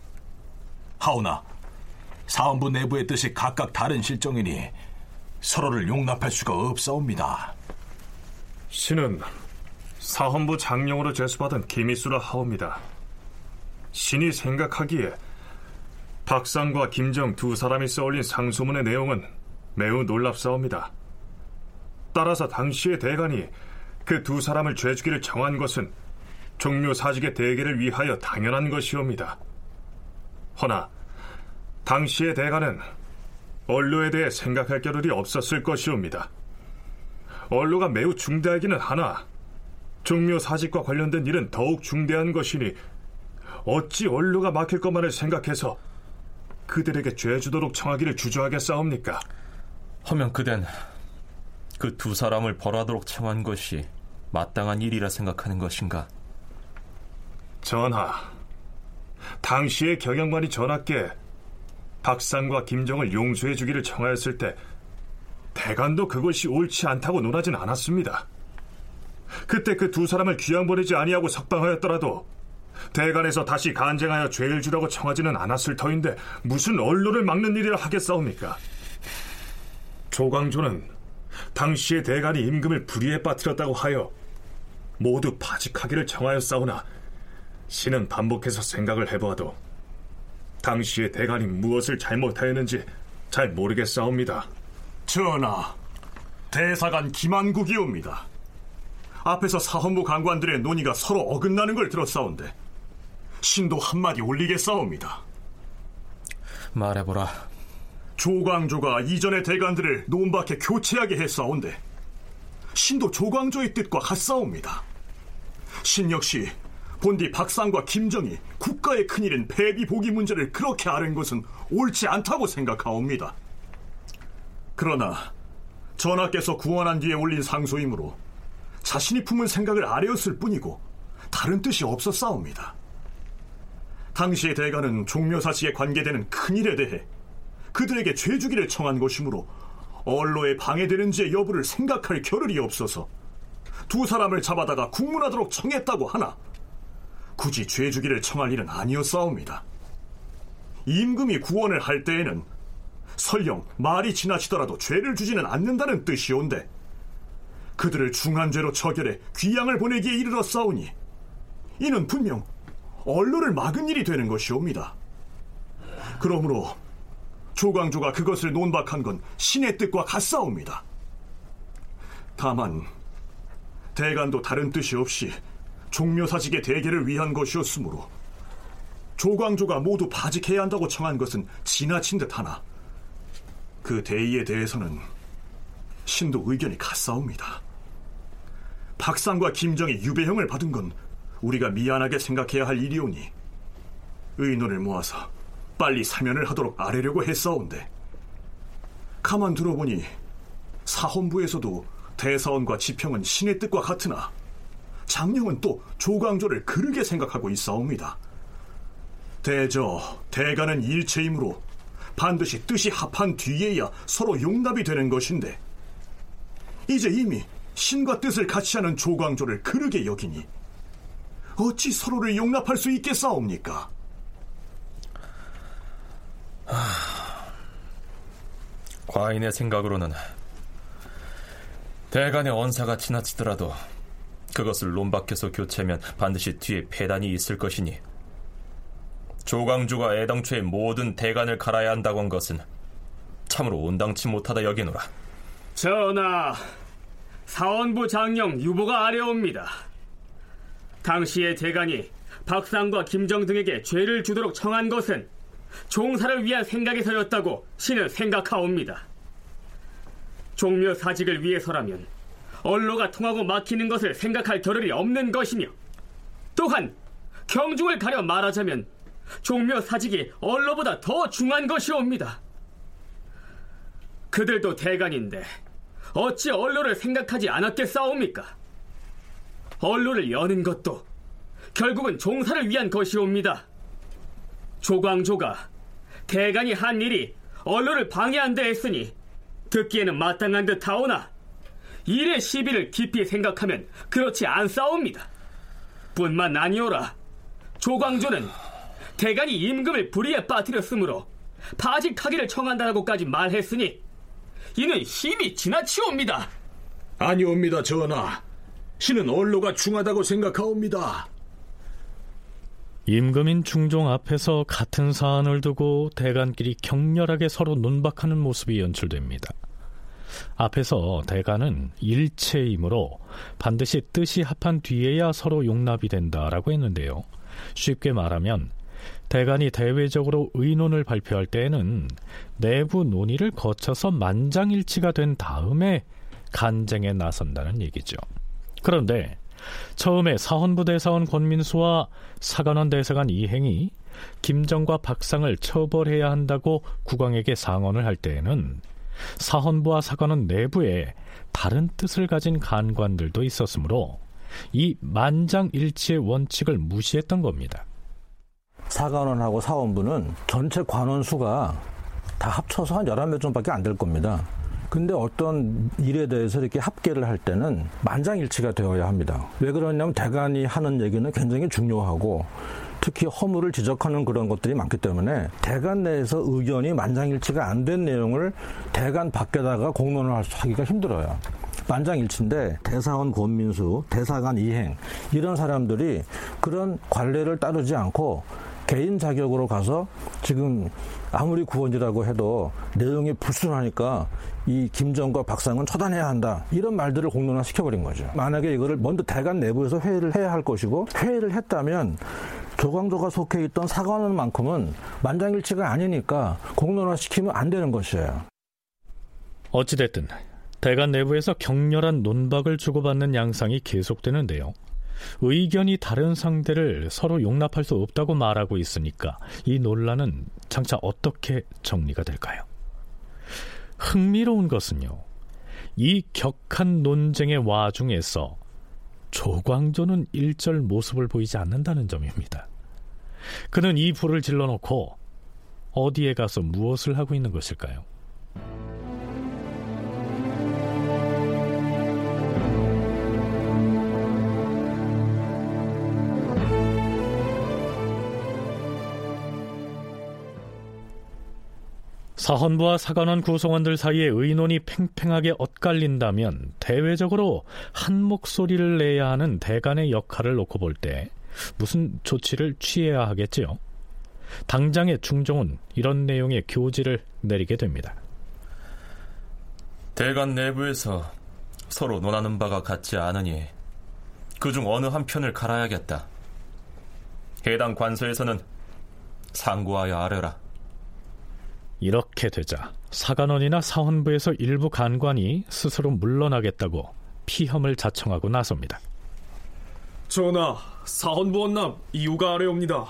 하오나 사원부 내부의 뜻이 각각 다른 실정이니 서로를 용납할 수가 없사옵니다. 신은 사헌부 장령으로 제수받은 김희수라 하옵니다. 신이 생각하기에 박상과 김정 두 사람이 써올린 상소문의 내용은 매우 놀랍사옵니다. 따라서 당시의 대관이 그 두 사람을 죄주기를 정한 것은 종묘 사직의 대계를 위하여 당연한 것이옵니다. 허나 당시의 대관은 언로에 대해 생각할 겨를이 없었을 것이옵니다. 언로가 매우 중대하기는 하나 종묘 사직과 관련된 일은 더욱 중대한 것이니 어찌 언로가 막힐 것만을 생각해서 그들에게 죄 주도록 청하기를 주저하겠사옵니까? 하면 그댄 그 두 사람을 벌하도록 청한 것이 마땅한 일이라 생각하는 것인가? 전하, 당시의 경영관이 전하께 박상과 김정을 용서해 주기를 청하였을 때 대관도 그것이 옳지 않다고 논하진 않았습니다. 그때 그 두 사람을 귀양 보내지 아니하고 석방하였더라도 대관에서 다시 간쟁하여 죄를 주라고 청하지는 않았을 터인데 무슨 언론을 막는 일이라 하겠사옵니까? 조광조는 당시의 대관이 임금을 불의에 빠뜨렸다고 하여 모두 파직하기를 청하였사오나 신은 반복해서 생각을 해보아도 당시의 대관이 무엇을 잘못하였는지 잘 모르겠사옵니다. 전하, 대사관 김한국이옵니다. 앞에서 사헌부 강관들의 논의가 서로 어긋나는 걸 들었사온데 신도 한마디 올리겠사옵니다. 말해보라. 조광조가 이전의 대관들을 논밖에 교체하게 했사온데 신도 조광조의 뜻과 같사옵니다. 신 역시 본디 박상과 김정이 국가의 큰일인 폐비 보기 문제를 그렇게 아는 것은 옳지 않다고 생각하옵니다. 그러나 전하께서 구원한 뒤에 올린 상소이므로 자신이 품은 생각을 아뢰었을 뿐이고 다른 뜻이 없었사옵니다. 당시의 대가는 종묘사직에 관계되는 큰일에 대해 그들에게 죄주기를 청한 것이므로 언로에 방해되는지의 여부를 생각할 겨를이 없어서 두 사람을 잡아다가 국문하도록 청했다고 하나 굳이 죄주기를 청할 일은 아니었사옵니다. 임금이 구원을 할 때에는 설령 말이 지나치더라도 죄를 주지는 않는다는 뜻이온데 그들을 중한 죄로 처결해 귀양을 보내기에 이르렀사오니 이는 분명 언로를 막은 일이 되는 것이옵니다. 그러므로 조광조가 그것을 논박한 건 신의 뜻과 같사옵니다. 다만 대간도 다른 뜻이 없이 종묘사직의 대계를 위한 것이었으므로 조광조가 모두 파직해야 한다고 청한 것은 지나친 듯하나 그 대의에 대해서는 신도 의견이 같사옵니다. 박상과 김정이 유배형을 받은 건 우리가 미안하게 생각해야 할 일이오니 의논을 모아서 빨리 사면을 하도록 아뢰려고 했사온데 가만 들어보니 사헌부에서도 대사원과 지평은 신의 뜻과 같으나 장령은 또 조광조를 그르게 생각하고 있사옵니다. 대저, 대가는 일체이므로 반드시 뜻이 합한 뒤에야 서로 용납이 되는 것인데 이제 이미 신과 뜻을 같이 하는 조광조를 그르게 여기니 어찌 서로를 용납할 수 있겠사옵니까? 과인의 생각으로는 대간의 언사가 지나치더라도 그것을 논박해서 교체하면 반드시 뒤에 배단이 있을 것이니 조광조가 애당초에 모든 대간을 갈아야 한다고 한 것은 참으로 온당치 못하다 여기노라. 전하, 사원부 장령 유보가 아래옵니다. 당시의 대간이 박상과 김정 등에게 죄를 주도록 청한 것은 종사를 위한 생각에서였다고 신은 생각하옵니다. 종묘 사직을 위해서라면 언로가 통하고 막히는 것을 생각할 겨를이 없는 것이며 또한 경중을 가려 말하자면 종묘 사직이 언로보다 더 중한 것이옵니다. 그들도 대간인데 어찌 언로를 생각하지 않았겠사옵니까? 언로를 여는 것도 결국은 종사를 위한 것이옵니다. 조광조가 대간이 한 일이 언로를 방해한다 했으니 듣기에는 마땅한 듯 하오나 일의 시비를 깊이 생각하면 그렇지 않사옵니다. 뿐만 아니오라 조광조는 대간이 임금을 불의에 빠뜨렸으므로 파직하기를 청한다고까지 말했으니 이는 힘이 지나치옵니다. 아니옵니다, 전하. 신은 언로가 중하다고 생각하옵니다. 임금인 중종 앞에서 같은 사안을 두고 대간끼리 격렬하게 서로 논박하는 모습이 연출됩니다. 앞에서 대간은 일체이므로 반드시 뜻이 합한 뒤에야 서로 용납이 된다라고 했는데요. 쉽게 말하면 대간이 대외적으로 의논을 발표할 때에는 내부 논의를 거쳐서 만장일치가 된 다음에 간쟁에 나선다는 얘기죠. 그런데 처음에 사헌부 대사원 권민수와 사관원 대사관 이행이 김정과 박상을 처벌해야 한다고 국왕에게 상언을 할 때에는 사헌부와 사관원 내부에 다른 뜻을 가진 간관들도 있었으므로 이 만장일치의 원칙을 무시했던 겁니다. 사관원하고 사원부는 전체 관원 수가 다 합쳐서 한 11명 정도밖에 안 될 겁니다. 근데 어떤 일에 대해서 이렇게 합계를 할 때는 만장일치가 되어야 합니다. 왜 그러냐면 대간이 하는 얘기는 굉장히 중요하고 특히 허물을 지적하는 그런 것들이 많기 때문에 대간 내에서 의견이 만장일치가 안 된 내용을 대간 밖에다가 공론을 하기가 힘들어요. 만장일치인데 대사원 권민수, 대사관 이행 이런 사람들이 그런 관례를 따르지 않고 개인 자격으로 가서 지금 아무리 구원이라고 해도 내용이 불순하니까 이 김정과 박상은 처단해야 한다 이런 말들을 공론화 시켜버린 거죠. 만약에 이거를 먼저 대간 내부에서 회의를 해야 할 것이고 회의를 했다면 조광조가 속해 있던 사관원만큼은 만장일치가 아니니까 공론화 시키면 안 되는 것이에요. 어찌됐든 대간 내부에서 격렬한 논박을 주고받는 양상이 계속되는데요. 의견이 다른 상대를 서로 용납할 수 없다고 말하고 있으니까 이 논란은 장차 어떻게 정리가 될까요? 흥미로운 것은요. 이 격한 논쟁의 와중에서 조광조는 일절 모습을 보이지 않는다는 점입니다. 그는 이 불을 질러놓고 어디에 가서 무엇을 하고 있는 것일까요? 사헌부와 사관원 구성원들 사이에 의논이 팽팽하게 엇갈린다면 대외적으로 한 목소리를 내야 하는 대간의 역할을 놓고 볼 때 무슨 조치를 취해야 하겠지요. 당장의 중종은 이런 내용의 교지를 내리게 됩니다. 대간 내부에서 서로 논하는 바가 같지 않으니 그중 어느 한 편을 갈아야겠다. 해당 관서에서는 상고하여 아뢰라. 이렇게 되자 사관원이나 사헌부에서 일부 간관이 스스로 물러나겠다고 피험을 자청하고 나섭니다. 전하, 사헌부 원남 이유가 아래옵니다.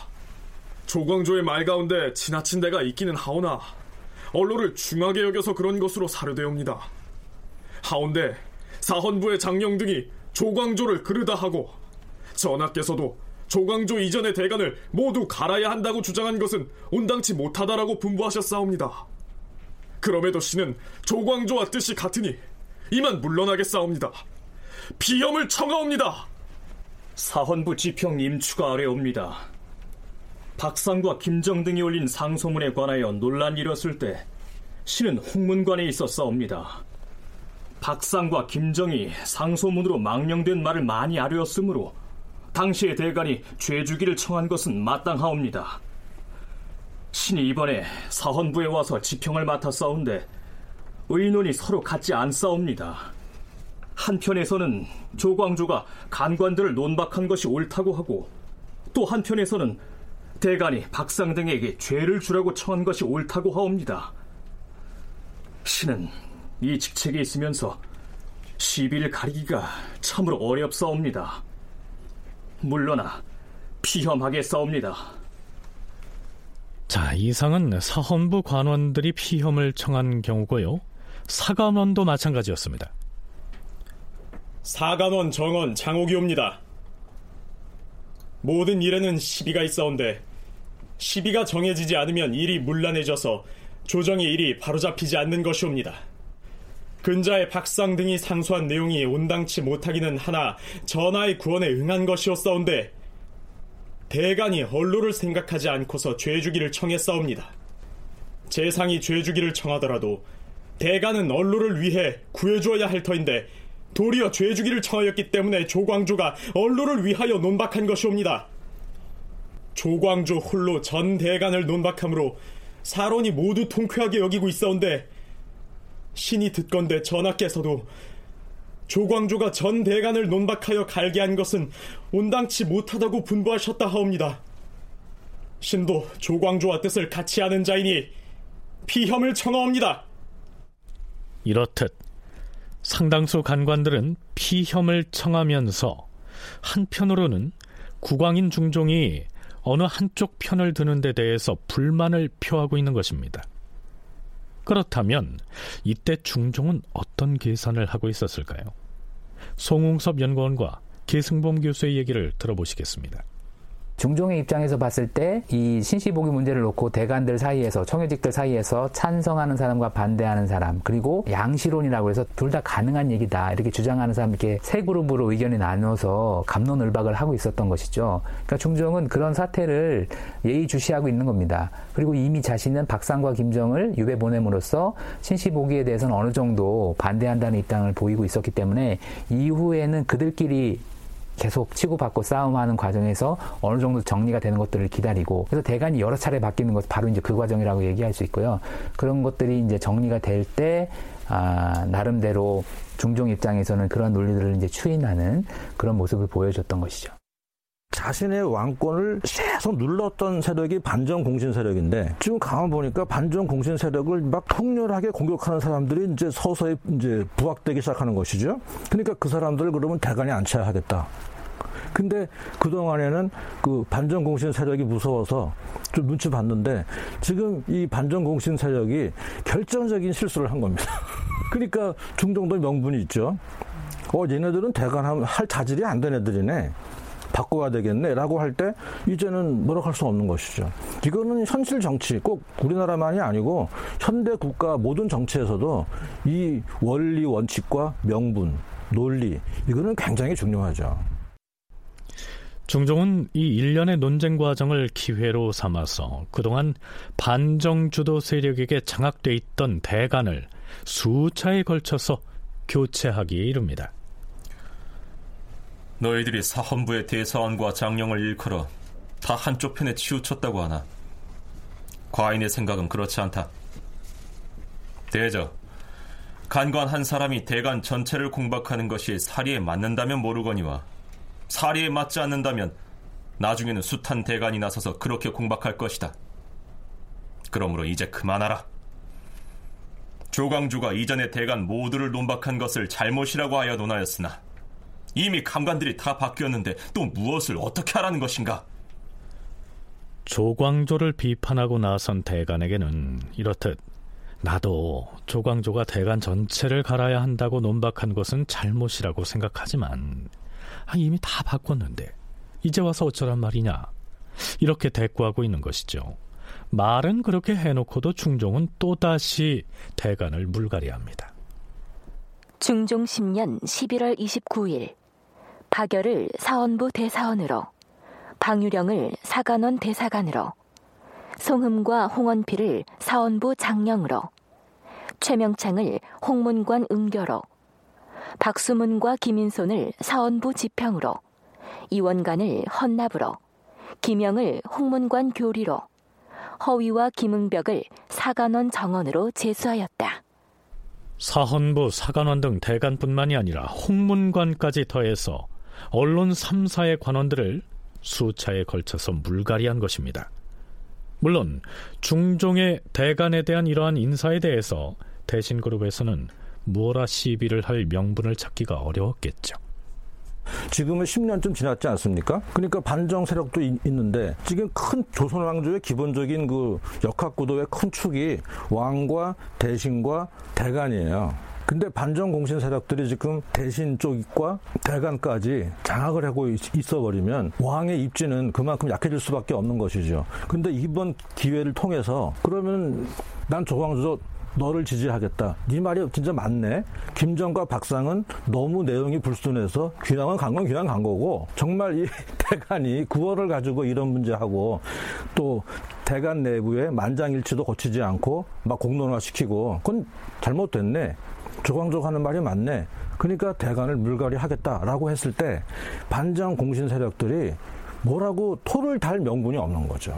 조광조의 말 가운데 지나친 데가 있기는 하오나 언로를 중하게 여겨서 그런 것으로 사료되옵니다. 하온데 사헌부의 장령 등이 조광조를 그르다 하고 전하께서도 조광조 이전의 대간을 모두 갈아야 한다고 주장한 것은 온당치 못하다라고 분부하셨사옵니다. 그럼에도 신은 조광조와 뜻이 같으니 이만 물러나겠사옵니다. 비염을 청하옵니다. 사헌부 지평 임추가 아래옵니다. 박상과 김정 등이 올린 상소문에 관하여 논란이 일었을 때 신은 홍문관에 있었사옵니다. 박상과 김정이 상소문으로 망령된 말을 많이 아뢰었으므로 당시의 대간이 죄주기를 청한 것은 마땅하옵니다. 신이 이번에 사헌부에 와서 지평을 맡았사온데 의논이 서로 같지 않사옵니다. 한편에서는 조광조가 간관들을 논박한 것이 옳다고 하고 또 한편에서는 대간이 박상 등에게 죄를 주라고 청한 것이 옳다고 하옵니다. 신은 이 직책에 있으면서 시비를 가리기가 참으로 어렵사옵니다. 물러나 피험하게 싸웁니다. 자, 이상은 사헌부 관원들이 피험을 청한 경우고요. 사관원도 마찬가지였습니다. 사관원 정원 장옥이옵니다. 모든 일에는 시비가 있어온데 시비가 정해지지 않으면 일이 문란해져서 조정의 일이 바로잡히지 않는 것이옵니다. 근자의 박상 등이 상소한 내용이 온당치 못하기는 하나 전하의 구원에 응한 것이었사온데 대간이 언로를 생각하지 않고서 죄주기를 청했사옵니다. 재상이 죄주기를 청하더라도 대간은 언로를 위해 구해주어야 할 터인데 도리어 죄주기를 청하였기 때문에 조광조가 언로를 위하여 논박한 것이옵니다. 조광조 홀로 전 대간을 논박함으로 사론이 모두 통쾌하게 여기고 있어온데 신이 듣건대 전하께서도 조광조가 전 대간을 논박하여 갈게 한 것은 온당치 못하다고 분부하셨다 하옵니다. 신도 조광조와 뜻을 같이 하는 자이니 피혐을 청하옵니다. 이렇듯 상당수 간관들은 피혐을 청하면서 한편으로는 국왕인 중종이 어느 한쪽 편을 드는 데 대해서 불만을 표하고 있는 것입니다. 그렇다면 이때 중종은 어떤 계산을 하고 있었을까요? 송웅섭 연구원과 계승범 교수의 얘기를 들어보시겠습니다. 중종의 입장에서 봤을 때 이 신시보기 문제를 놓고 대관들 사이에서 청유직들 사이에서 찬성하는 사람과 반대하는 사람 그리고 양시론이라고 해서 둘 다 가능한 얘기다 이렇게 주장하는 사람 이렇게 세 그룹으로 의견이 나누어서 감론을박을 하고 있었던 것이죠. 그러니까 중종은 그런 사태를 예의주시하고 있는 겁니다. 그리고 이미 자신은 박상과 김정을 유배 보냄으로써 신시보기에 대해서는 어느 정도 반대한다는 입장을 보이고 있었기 때문에 이후에는 그들끼리 계속 치고받고 싸움하는 과정에서 어느 정도 정리가 되는 것들을 기다리고 그래서 대간이 여러 차례 바뀌는 것 바로 이제 그 과정이라고 얘기할 수 있고요. 그런 것들이 이제 정리가 될 때 아, 나름대로 중종 입장에서는 그런 논리들을 이제 추인하는 그런 모습을 보여줬던 것이죠. 자신의 왕권을 계속 눌렀던 세력이 반정 공신 세력인데 지금 가만 보니까 반정 공신 세력을 막 통렬하게 공격하는 사람들이 이제 서서히 이제 부각되기 시작하는 것이죠. 그러니까 그 사람들을 그러면 대간이 안쳐야 하겠다. 근데 그동안에는 그 반정공신 세력이 무서워서 좀 눈치 봤는데 지금 이 반정공신 세력이 결정적인 실수를 한 겁니다. 그러니까 중정도 명분이 있죠. 어, 얘네들은 대관할 자질이 안 된 애들이네. 바꿔야 되겠네 라고 할 때 이제는 뭐라고 할수 없는 것이죠. 이거는 현실 정치 꼭 우리나라만이 아니고 현대 국가 모든 정치에서도 이 원리 원칙과 명분 논리 이거는 굉장히 중요하죠. 중종은 이 일련의 논쟁 과정을 기회로 삼아서 그동안 반정 주도 세력에게 장악돼 있던 대간을 수차에 걸쳐서 교체하기에 이릅니다. 너희들이 사헌부의 대사원과 장령을 일컬어 다 한쪽 편에 치우쳤다고 하나 과인의 생각은 그렇지 않다. 대저, 간관 한 사람이 대간 전체를 공박하는 것이 사리에 맞는다면 모르거니와 사리에 맞지 않는다면 나중에는 숱한 대간이 나서서 그렇게 공박할 것이다. 그러므로 이제 그만하라. 조광조가 이전에 대간 모두를 논박한 것을 잘못이라고 하여 논하였으나 이미 감관들이 다 바뀌었는데 또 무엇을 어떻게 하라는 것인가? 조광조를 비판하고 나선 대간에게는 이렇듯 나도 조광조가 대간 전체를 갈아야 한다고 논박한 것은 잘못이라고 생각하지만 아, 이미 다 바꿨는데 이제 와서 어쩌란 말이냐 이렇게 대꾸하고 있는 것이죠. 말은 그렇게 해놓고도 중종은 또다시 대간을 물갈이합니다. 중종 10년 11월 29일 박열을 사원부 대사원으로, 방유령을 사관원 대사관으로, 송흠과 홍원필을 사원부 장령으로, 최명창을 홍문관 응교로, 박수문과 김인손을 사원부 지평으로, 이원관을 헌납으로, 김영을 홍문관 교리로, 허위와 김응벽을 사관원 정원으로 제수하였다. 사헌부, 사관원 등 대관뿐만이 아니라 홍문관까지 더해서 언론 3사의 관원들을 수차에 걸쳐서 물갈이한 것입니다. 물론 중종의 대간에 대한 이러한 인사에 대해서 대신그룹에서는 무어라 시비를 할 명분을 찾기가 어려웠겠죠. 지금은 10년쯤 지났지 않습니까? 그러니까 반정 세력도 있, 는데 지금 큰 조선 왕조의 기본적인 그 역학 구도의 큰 축이 왕과 대신과 대간이에요. 근데 반정 공신 세력들이 지금 대신 쪽과 대간까지 장악을 하고 있어 버리면 왕의 입지는 그만큼 약해질 수밖에 없는 것이죠. 근데 이번 기회를 통해서 그러면 난 조광조 너를 지지하겠다. 네 말이 진짜 맞네. 김정과 박상은 너무 내용이 불순해서 귀향은 간 건 귀향 간 거고 정말 이 대간이 구월을 가지고 이런 문제하고 또 대간 내부에 만장일치도 거치지 않고 막 공론화시키고 그건 잘못됐네. 조광조 하는 말이 맞네. 그러니까 대관을 물갈이 하겠다라고 했을 때 반장 공신 세력들이 뭐라고 토를 달 명분이 없는 거죠.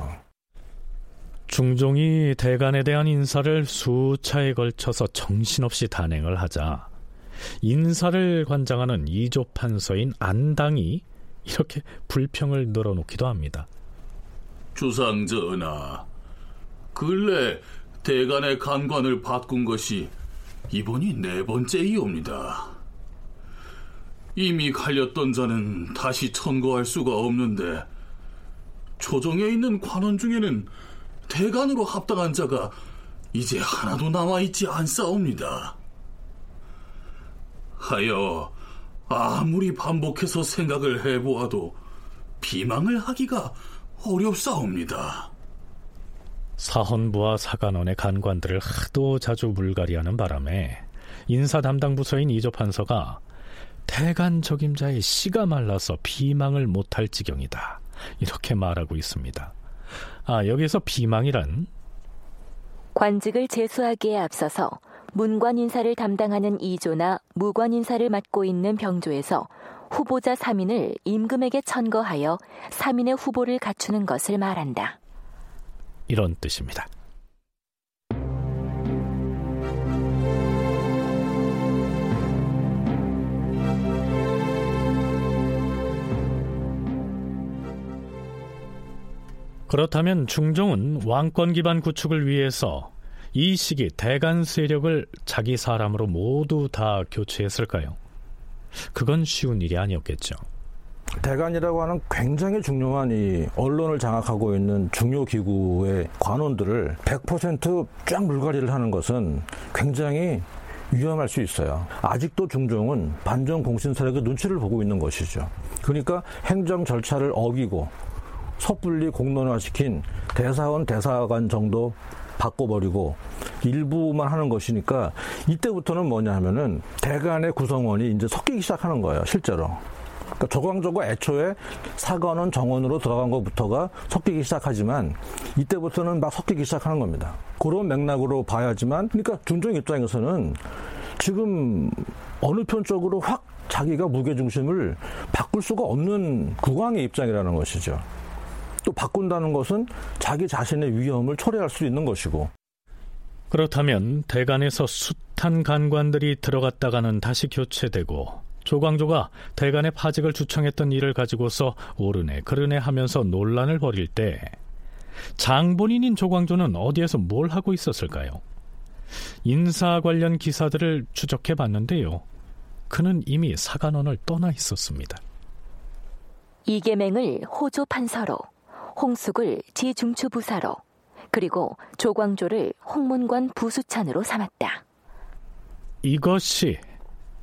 중종이 대간에 대한 인사를 수차에 걸쳐서 정신없이 단행을 하자 인사를 관장하는 이조 판서인 안당이 이렇게 불평을 늘어놓기도 합니다. 주상 전하, 근래 대간의 간관을 바꾼 것이 이번이 네 번째이옵니다. 이미 갈렸던 자는 다시 천거할 수가 없는데 조정에 있는 관원 중에는 대간으로 합당한 자가 이제 하나도 남아있지 않사옵니다. 하여 아무리 반복해서 생각을 해보아도 비망을 하기가 어렵사옵니다. 사헌부와 사관원의 간관들을 하도 자주 물갈이하는 바람에 인사 담당 부서인 이조판서가 대간 적임자의 씨가 말라서 비망을 못할 지경이다. 이렇게 말하고 있습니다. 아, 여기서 비망이란 관직을 제수하기에 앞서서 문관 인사를 담당하는 이조나 무관 인사를 맡고 있는 병조에서 후보자 3인을 임금에게 천거하여 3인의 후보를 갖추는 것을 말한다. 이런 뜻입니다. 그렇다면 중종은 왕권 기반 구축을 위해서 이 시기 대간 세력을 자기 사람으로 모두 다 교체했을까요? 그건 쉬운 일이 아니었겠죠. 대관이라고 하는 굉장히 중요한 이 언론을 장악하고 있는 중요 기구의 관원들을 100%쫙 물갈이를 하는 것은 굉장히 위험할 수 있어요. 아직도 중종은 반정 공신 세력의 눈치를 보고 있는 것이죠. 그러니까 행정 절차를 어기고 섣불리 공론화시킨 대사원 대사관 정도 바꿔버리고 일부만 하는 것이니까 이때부터는 뭐냐 하면은 대간의 구성원이 이제 섞이기 시작하는 거예요, 실제로. 그러니까 조광조가 애초에 사관원 정원으로 들어간 것부터가 섞이기 시작하지만 이때부터는 막 섞이기 시작하는 겁니다. 그런 맥락으로 봐야지만 그러니까 중종 입장에서는 지금 어느 편 쪽으로 확 자기가 무게 중심을 바꿀 수가 없는 국왕의 입장이라는 것이죠. 또 바꾼다는 것은 자기 자신의 위험을 초래할 수 있는 것이고. 그렇다면 대간에서 숱한 간관들이 들어갔다가는 다시 교체되고 조광조가 대간의 파직을 주청했던 일을 가지고서 오르네 그르네 하면서 논란을 벌일 때 장본인인 조광조는 어디에서 뭘 하고 있었을까요? 인사 관련 기사들을 추적해 봤는데요. 그는 이미 사관원을 떠나 있었습니다. 이계맹을 호조 판서로, 홍숙을 지중추 부사로, 그리고 조광조를 홍문관 부수찬으로 삼았다. 이것이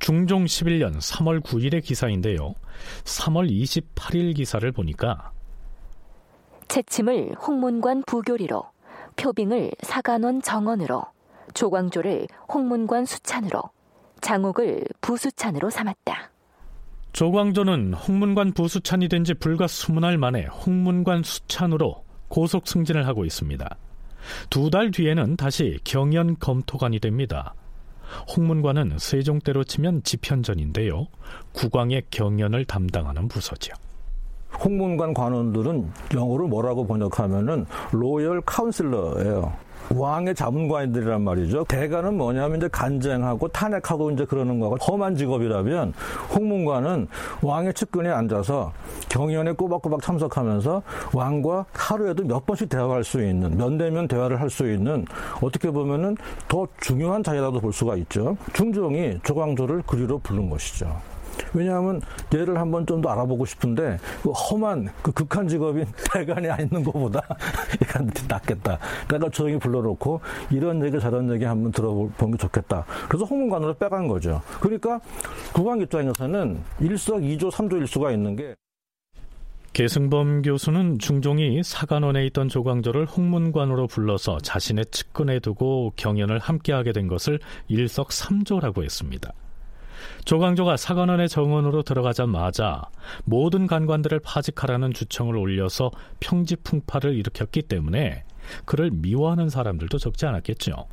중종 11년 3월 9일의 기사인데요. 3월 28일 기사를 보니까 채침을 홍문관 부교리로, 표빙을 사관원 정원으로, 조광조를 홍문관 수찬으로, 장옥을 부수찬으로 삼았다. 조광조는 홍문관 부수찬이 된 지 불과 20날 만에 홍문관 수찬으로 고속 승진을 하고 있습니다. 두 달 뒤에는 다시 경연 검토관이 됩니다. 홍문관은 세종 때로 치면 지편전인데요. 국왕의 경연을 담당하는 부서죠. 홍문관 관원들은 영어로 뭐라고 번역하면은 로열 카운슬러예요. 왕의 자문관들이란 말이죠. 대가는 뭐냐면 이제 간쟁하고 탄핵하고 이제 그러는 거고 험한 직업이라면 홍문관은 왕의 측근에 앉아서 경연에 꼬박꼬박 참석하면서 왕과 하루에도 몇 번씩 대화할 수 있는 면대면 대화를 할 수 있는 어떻게 보면은 더 중요한 자리라도 볼 수가 있죠. 중종이 조광조를 그리로 부른 것이죠. 왜냐하면 얘를 한번 좀 더 알아보고 싶은데 그 험한 그 극한 직업인 대관이 있는 것보다 얘가 낫겠다. 그러니까 조용히 불러놓고 이런 얘기 저런 얘기 한번 들어보는 게 좋겠다. 그래서 홍문관으로 빼간 거죠. 그러니까 국왕 입장에서는 일석이조 삼조일수가 있는 게 계승범 교수는 중종이 사관원에 있던 조광조를 홍문관으로 불러서 자신의 측근에 두고 경연을 함께하게 된 것을 일석삼조라고 했습니다. 조광조가 사관원의 정원으로 들어가자마자 모든 간관들을 파직하라는 주청을 올려서 평지풍파를 일으켰기 때문에 그를 미워하는 사람들도 적지 않았겠죠.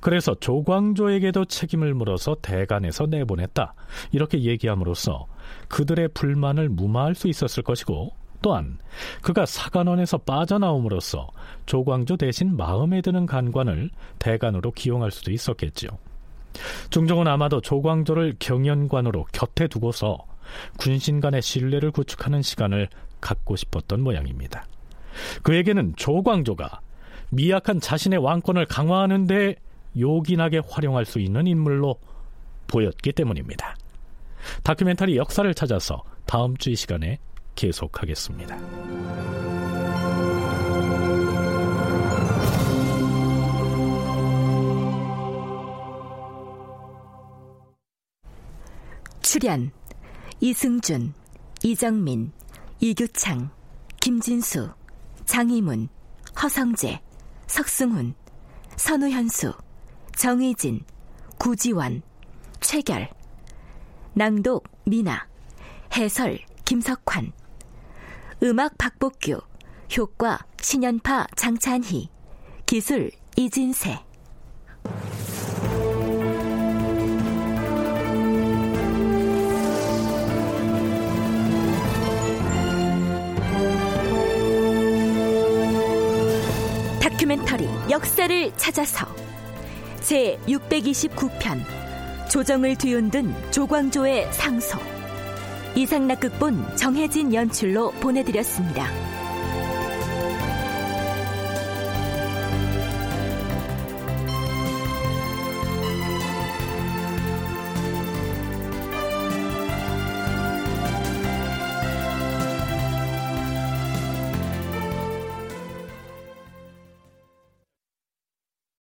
그래서 조광조에게도 책임을 물어서 대간에서 내보냈다. 이렇게 얘기함으로써 그들의 불만을 무마할 수 있었을 것이고 또한 그가 사관원에서 빠져나옴으로써 조광조 대신 마음에 드는 간관을 대간으로 기용할 수도 있었겠지요. 중종은 아마도 조광조를 경연관으로 곁에 두고서 군신 간의 신뢰를 구축하는 시간을 갖고 싶었던 모양입니다. 그에게는 조광조가 미약한 자신의 왕권을 강화하는 데 요긴하게 활용할 수 있는 인물로 보였기 때문입니다. 다큐멘터리 역사를 찾아서 다음 주 이 시간에 계속하겠습니다. 출연 이승준, 이정민, 이규창, 김진수, 장희문, 허성재, 석승훈, 선우현수, 정의진, 구지원, 최결, 낭독 미나, 해설 김석환, 음악 박복규, 효과 신연파 장찬희, 기술 이진세. 다큐멘터리 역사를 찾아서 제 629편 조정을 뒤흔든 조광조의 상소 이상락극본 정혜진 연출로 보내드렸습니다.